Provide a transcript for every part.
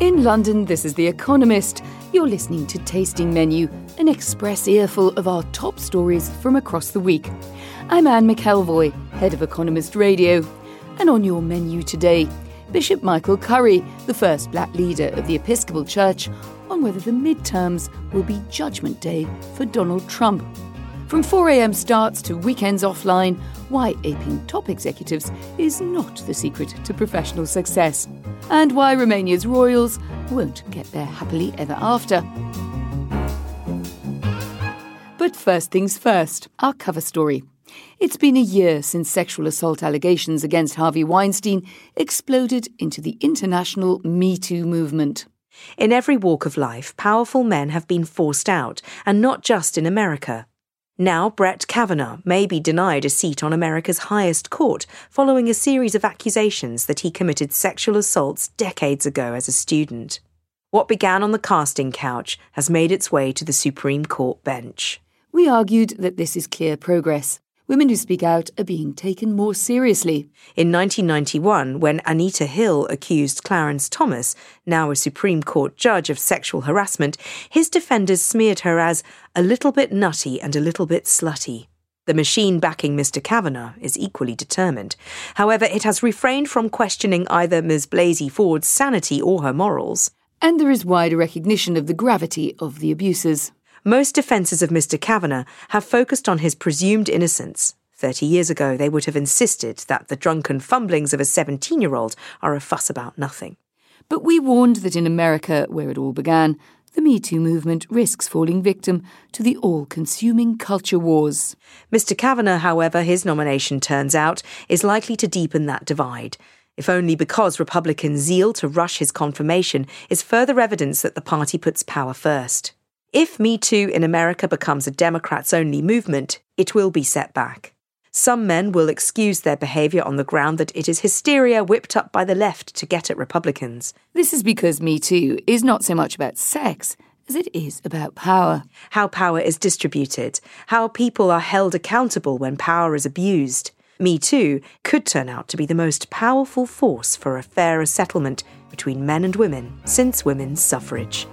In London, this is The Economist. You're listening to Tasting Menu, an express earful of our top stories from across the week. I'm Anne McElvoy, head of Economist Radio. And on your menu today, Bishop Michael Curry, the first black leader of the Episcopal Church, on whether the midterms will be Judgment Day for Donald Trump. From 4am starts to weekends offline, why aping top executives is not the secret to professional success, and why Romania's royals won't get their happily ever after. But first things first, our cover story. It's been a year since sexual assault allegations against Harvey Weinstein exploded into the international Me Too movement. In every walk of life, powerful men have been forced out, and not just in America. Now, Brett Kavanaugh may be denied a seat on America's highest court following a series of accusations that he committed sexual assaults decades ago as a student. What began on the casting couch has made its way to the Supreme Court bench. We argued that this is clear progress women who speak out are being taken more seriously. In 1991, when Anita Hill accused Clarence Thomas, now a Supreme Court judge, of sexual harassment, his defenders smeared her as a little bit nutty and a little bit slutty. The machine backing Mr. Kavanaugh is equally determined. However, it has refrained from questioning either Ms. Blasey Ford's sanity or her morals. And there is wider recognition of the gravity of the abuses. Most defences of Mr. Kavanaugh have focused on his presumed innocence. Thirty years ago, they would have insisted that the drunken fumblings of a 17 year old are a fuss about nothing. But we warned that in America, where it all began, the Me Too movement risks falling victim to the all consuming culture wars. Mr. Kavanaugh, however, his nomination turns out, is likely to deepen that divide. If only because Republican zeal to rush his confirmation is further evidence that the party puts power first. If Me Too in America becomes a Democrats only movement, it will be set back. Some men will excuse their behaviour on the ground that it is hysteria whipped up by the left to get at Republicans. This is because Me Too is not so much about sex as it is about power. How power is distributed, how people are held accountable when power is abused. Me Too could turn out to be the most powerful force for a fairer settlement between men and women since women's suffrage.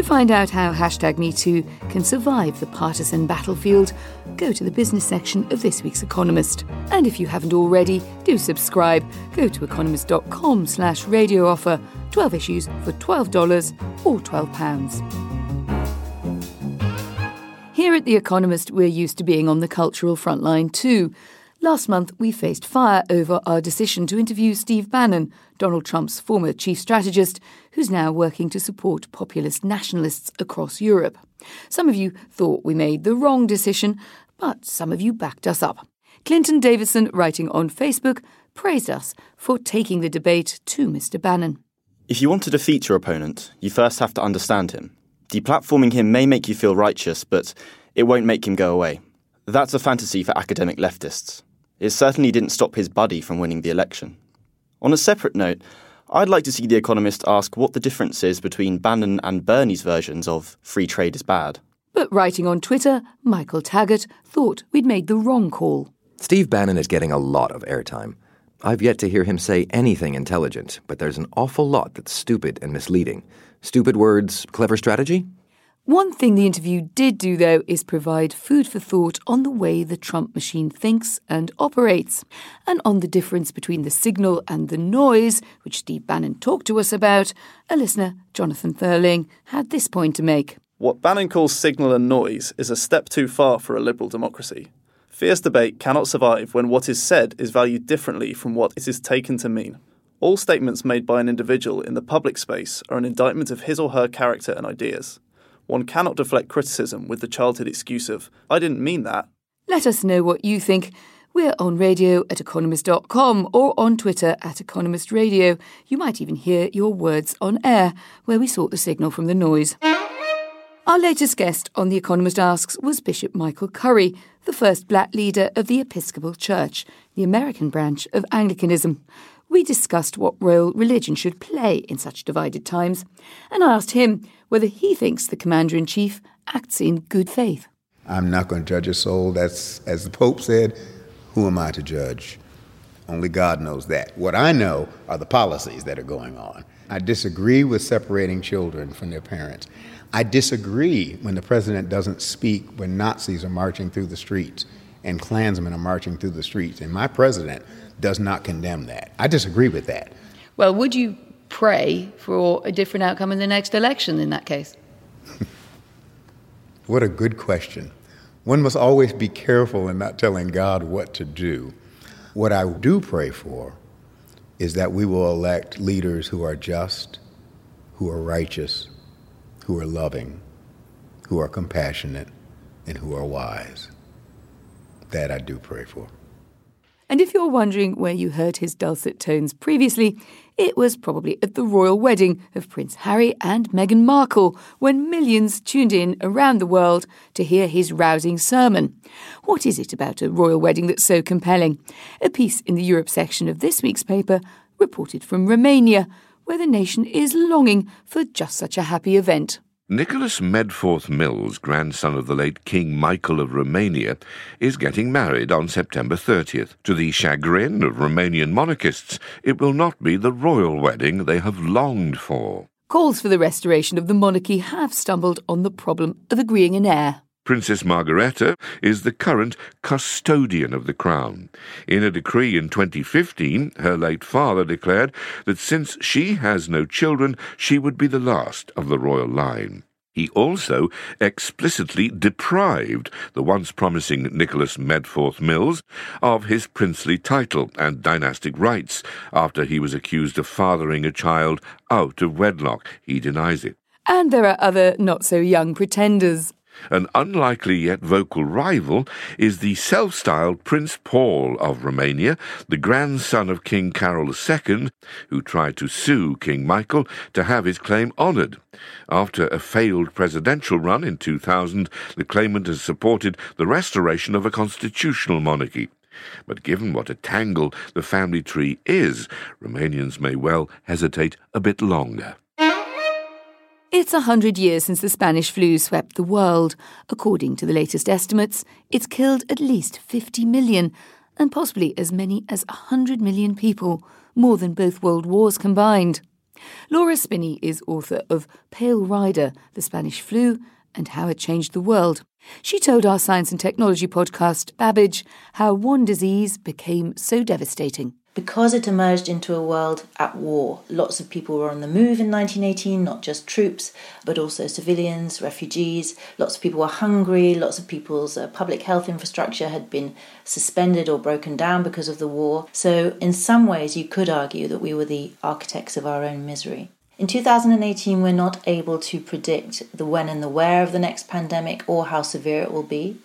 To find out how hashtag MeToo can survive the partisan battlefield, go to the business section of this week's Economist. And if you haven't already, do subscribe. Go to economist.com slash radio offer, 12 issues for $12 or £12. Here at The Economist, we're used to being on the cultural front line too. Last month, we faced fire over our decision to interview Steve Bannon, Donald Trump's former chief strategist, who's now working to support populist nationalists across Europe. Some of you thought we made the wrong decision, but some of you backed us up. Clinton Davidson, writing on Facebook, praised us for taking the debate to Mr. Bannon. If you want to defeat your opponent, you first have to understand him. Deplatforming him may make you feel righteous, but it won't make him go away. That's a fantasy for academic leftists. It certainly didn't stop his buddy from winning the election. On a separate note, I'd like to see The Economist ask what the difference is between Bannon and Bernie's versions of free trade is bad. But writing on Twitter, Michael Taggart thought we'd made the wrong call. Steve Bannon is getting a lot of airtime. I've yet to hear him say anything intelligent, but there's an awful lot that's stupid and misleading. Stupid words, clever strategy? One thing the interview did do, though, is provide food for thought on the way the Trump machine thinks and operates, and on the difference between the signal and the noise, which Steve Bannon talked to us about. A listener, Jonathan Thurling, had this point to make. What Bannon calls signal and noise is a step too far for a liberal democracy. Fierce debate cannot survive when what is said is valued differently from what it is taken to mean. All statements made by an individual in the public space are an indictment of his or her character and ideas. One cannot deflect criticism with the childhood excuse of, I didn't mean that. Let us know what you think. We're on radio at economist.com or on Twitter at Economist Radio. You might even hear your words on air, where we sort the signal from the noise. Our latest guest on The Economist Asks was Bishop Michael Curry, the first black leader of the Episcopal Church, the American branch of Anglicanism. We discussed what role religion should play in such divided times, and I asked him whether he thinks the Commander in Chief acts in good faith. I'm not going to judge a soul. That's, as the Pope said, who am I to judge? Only God knows that. What I know are the policies that are going on. I disagree with separating children from their parents. I disagree when the president doesn't speak when Nazis are marching through the streets and Klansmen are marching through the streets. And my president does not condemn that. I disagree with that. Well, would you pray for a different outcome in the next election in that case? what a good question. One must always be careful in not telling God what to do. What I do pray for is that we will elect leaders who are just, who are righteous, who are loving, who are compassionate, and who are wise. That I do pray for. And if you're wondering where you heard his dulcet tones previously, it was probably at the royal wedding of Prince Harry and Meghan Markle when millions tuned in around the world to hear his rousing sermon. What is it about a royal wedding that's so compelling? A piece in the Europe section of this week's paper reported from Romania, where the nation is longing for just such a happy event. Nicholas Medforth Mills, grandson of the late King Michael of Romania, is getting married on September 30th. To the chagrin of Romanian monarchists, it will not be the royal wedding they have longed for. Calls for the restoration of the monarchy have stumbled on the problem of agreeing an heir. Princess Margareta is the current custodian of the crown. In a decree in 2015, her late father declared that since she has no children, she would be the last of the royal line. He also explicitly deprived the once promising Nicholas Medforth Mills of his princely title and dynastic rights after he was accused of fathering a child out of wedlock. He denies it. And there are other not so young pretenders. An unlikely yet vocal rival is the self styled Prince Paul of Romania, the grandson of King Carol II, who tried to sue King Michael to have his claim honoured. After a failed presidential run in 2000, the claimant has supported the restoration of a constitutional monarchy. But given what a tangle the family tree is, Romanians may well hesitate a bit longer. It's a hundred years since the Spanish flu swept the world. According to the latest estimates, it's killed at least 50 million, and possibly as many as 100 million people, more than both world wars combined. Laura Spinney is author of Pale Rider, The Spanish Flu, and How It Changed the World. She told our science and technology podcast, Babbage, how one disease became so devastating because it emerged into a world at war. Lots of people were on the move in 1918, not just troops, but also civilians, refugees. Lots of people were hungry. Lots of people's uh, public health infrastructure had been suspended or broken down because of the war. So, in some ways, you could argue that we were the architects of our own misery. In 2018, we're not able to predict the when and the where of the next pandemic or how severe it will be.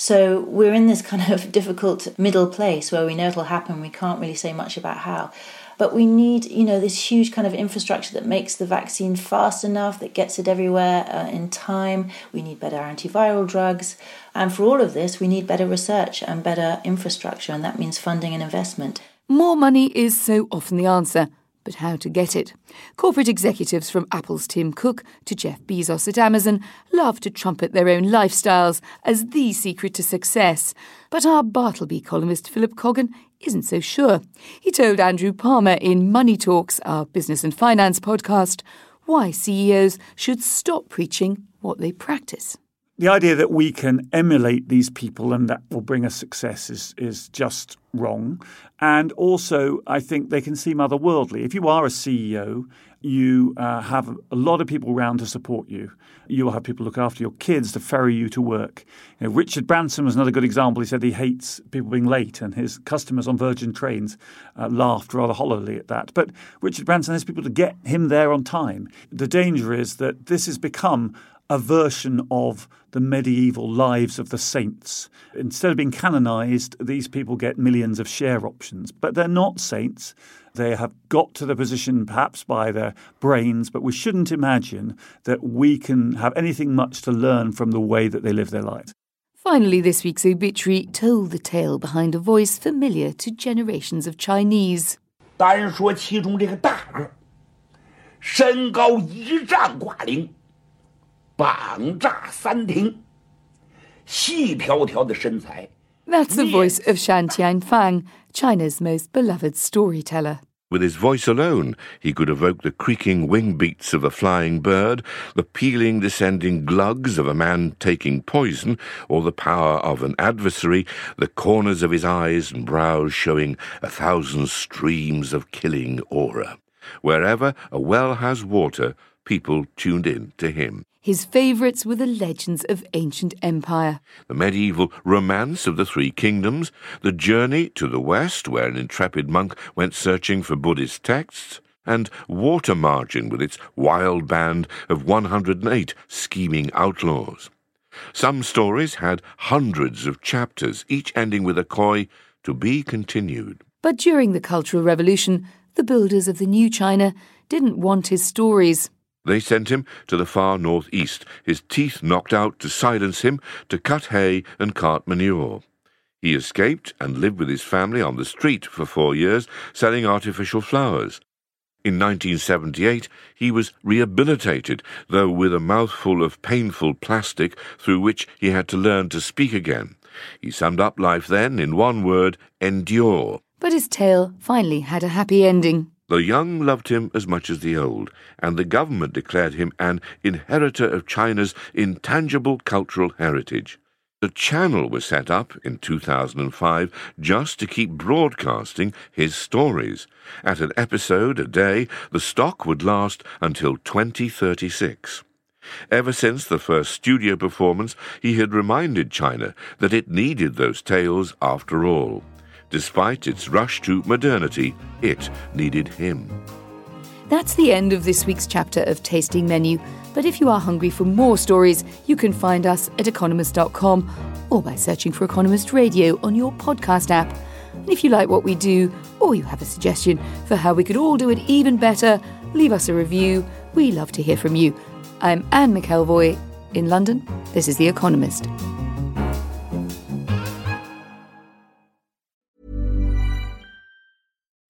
So we're in this kind of difficult middle place where we know it'll happen, we can't really say much about how. But we need, you know, this huge kind of infrastructure that makes the vaccine fast enough, that gets it everywhere uh, in time. We need better antiviral drugs. And for all of this, we need better research and better infrastructure, and that means funding and investment. More money is so often the answer but how to get it. Corporate executives from Apple's Tim Cook to Jeff Bezos at Amazon love to trumpet their own lifestyles as the secret to success. But our Bartleby columnist Philip Coggan isn't so sure. He told Andrew Palmer in Money Talks, our business and finance podcast, why CEOs should stop preaching what they practice the idea that we can emulate these people and that will bring us success is is just wrong. And also, I think they can seem otherworldly. If you are a CEO, you uh, have a lot of people around to support you. You will have people look after your kids to ferry you to work. You know, Richard Branson was another good example. He said he hates people being late, and his customers on Virgin trains uh, laughed rather hollowly at that. But Richard Branson has people to get him there on time. The danger is that this has become a version of the medieval lives of the saints. Instead of being canonized, these people get millions of share options, but they're not saints. They have got to the position perhaps by their brains, but we shouldn't imagine that we can have anything much to learn from the way that they live their lives. Finally, this week's obituary told the tale behind a voice familiar to generations of Chinese. 达人说，其中这个大个，身高一丈挂零， 膀炸三庭，细条条的身材。That's the voice of Shan Tianfang, China's most beloved storyteller. With his voice alone, he could evoke the creaking wing beats of a flying bird, the pealing descending glugs of a man taking poison, or the power of an adversary, the corners of his eyes and brows showing a thousand streams of killing aura. Wherever a well has water, people tuned in to him. His favourites were the legends of ancient empire. The medieval romance of the Three Kingdoms, the journey to the West, where an intrepid monk went searching for Buddhist texts, and Water Margin with its wild band of 108 scheming outlaws. Some stories had hundreds of chapters, each ending with a coy, to be continued. But during the Cultural Revolution, the builders of the new China didn't want his stories. They sent him to the far northeast, his teeth knocked out to silence him, to cut hay and cart manure. He escaped and lived with his family on the street for four years, selling artificial flowers. In 1978, he was rehabilitated, though with a mouthful of painful plastic through which he had to learn to speak again. He summed up life then in one word endure. But his tale finally had a happy ending. The young loved him as much as the old, and the government declared him an inheritor of China's intangible cultural heritage. The channel was set up in 2005 just to keep broadcasting his stories. At an episode a day, the stock would last until 2036. Ever since the first studio performance, he had reminded China that it needed those tales after all. Despite its rush to modernity, it needed him. That's the end of this week's chapter of Tasting Menu. But if you are hungry for more stories, you can find us at economist.com or by searching for Economist Radio on your podcast app. And if you like what we do, or you have a suggestion for how we could all do it even better, leave us a review. We love to hear from you. I'm Anne McElvoy in London. This is The Economist.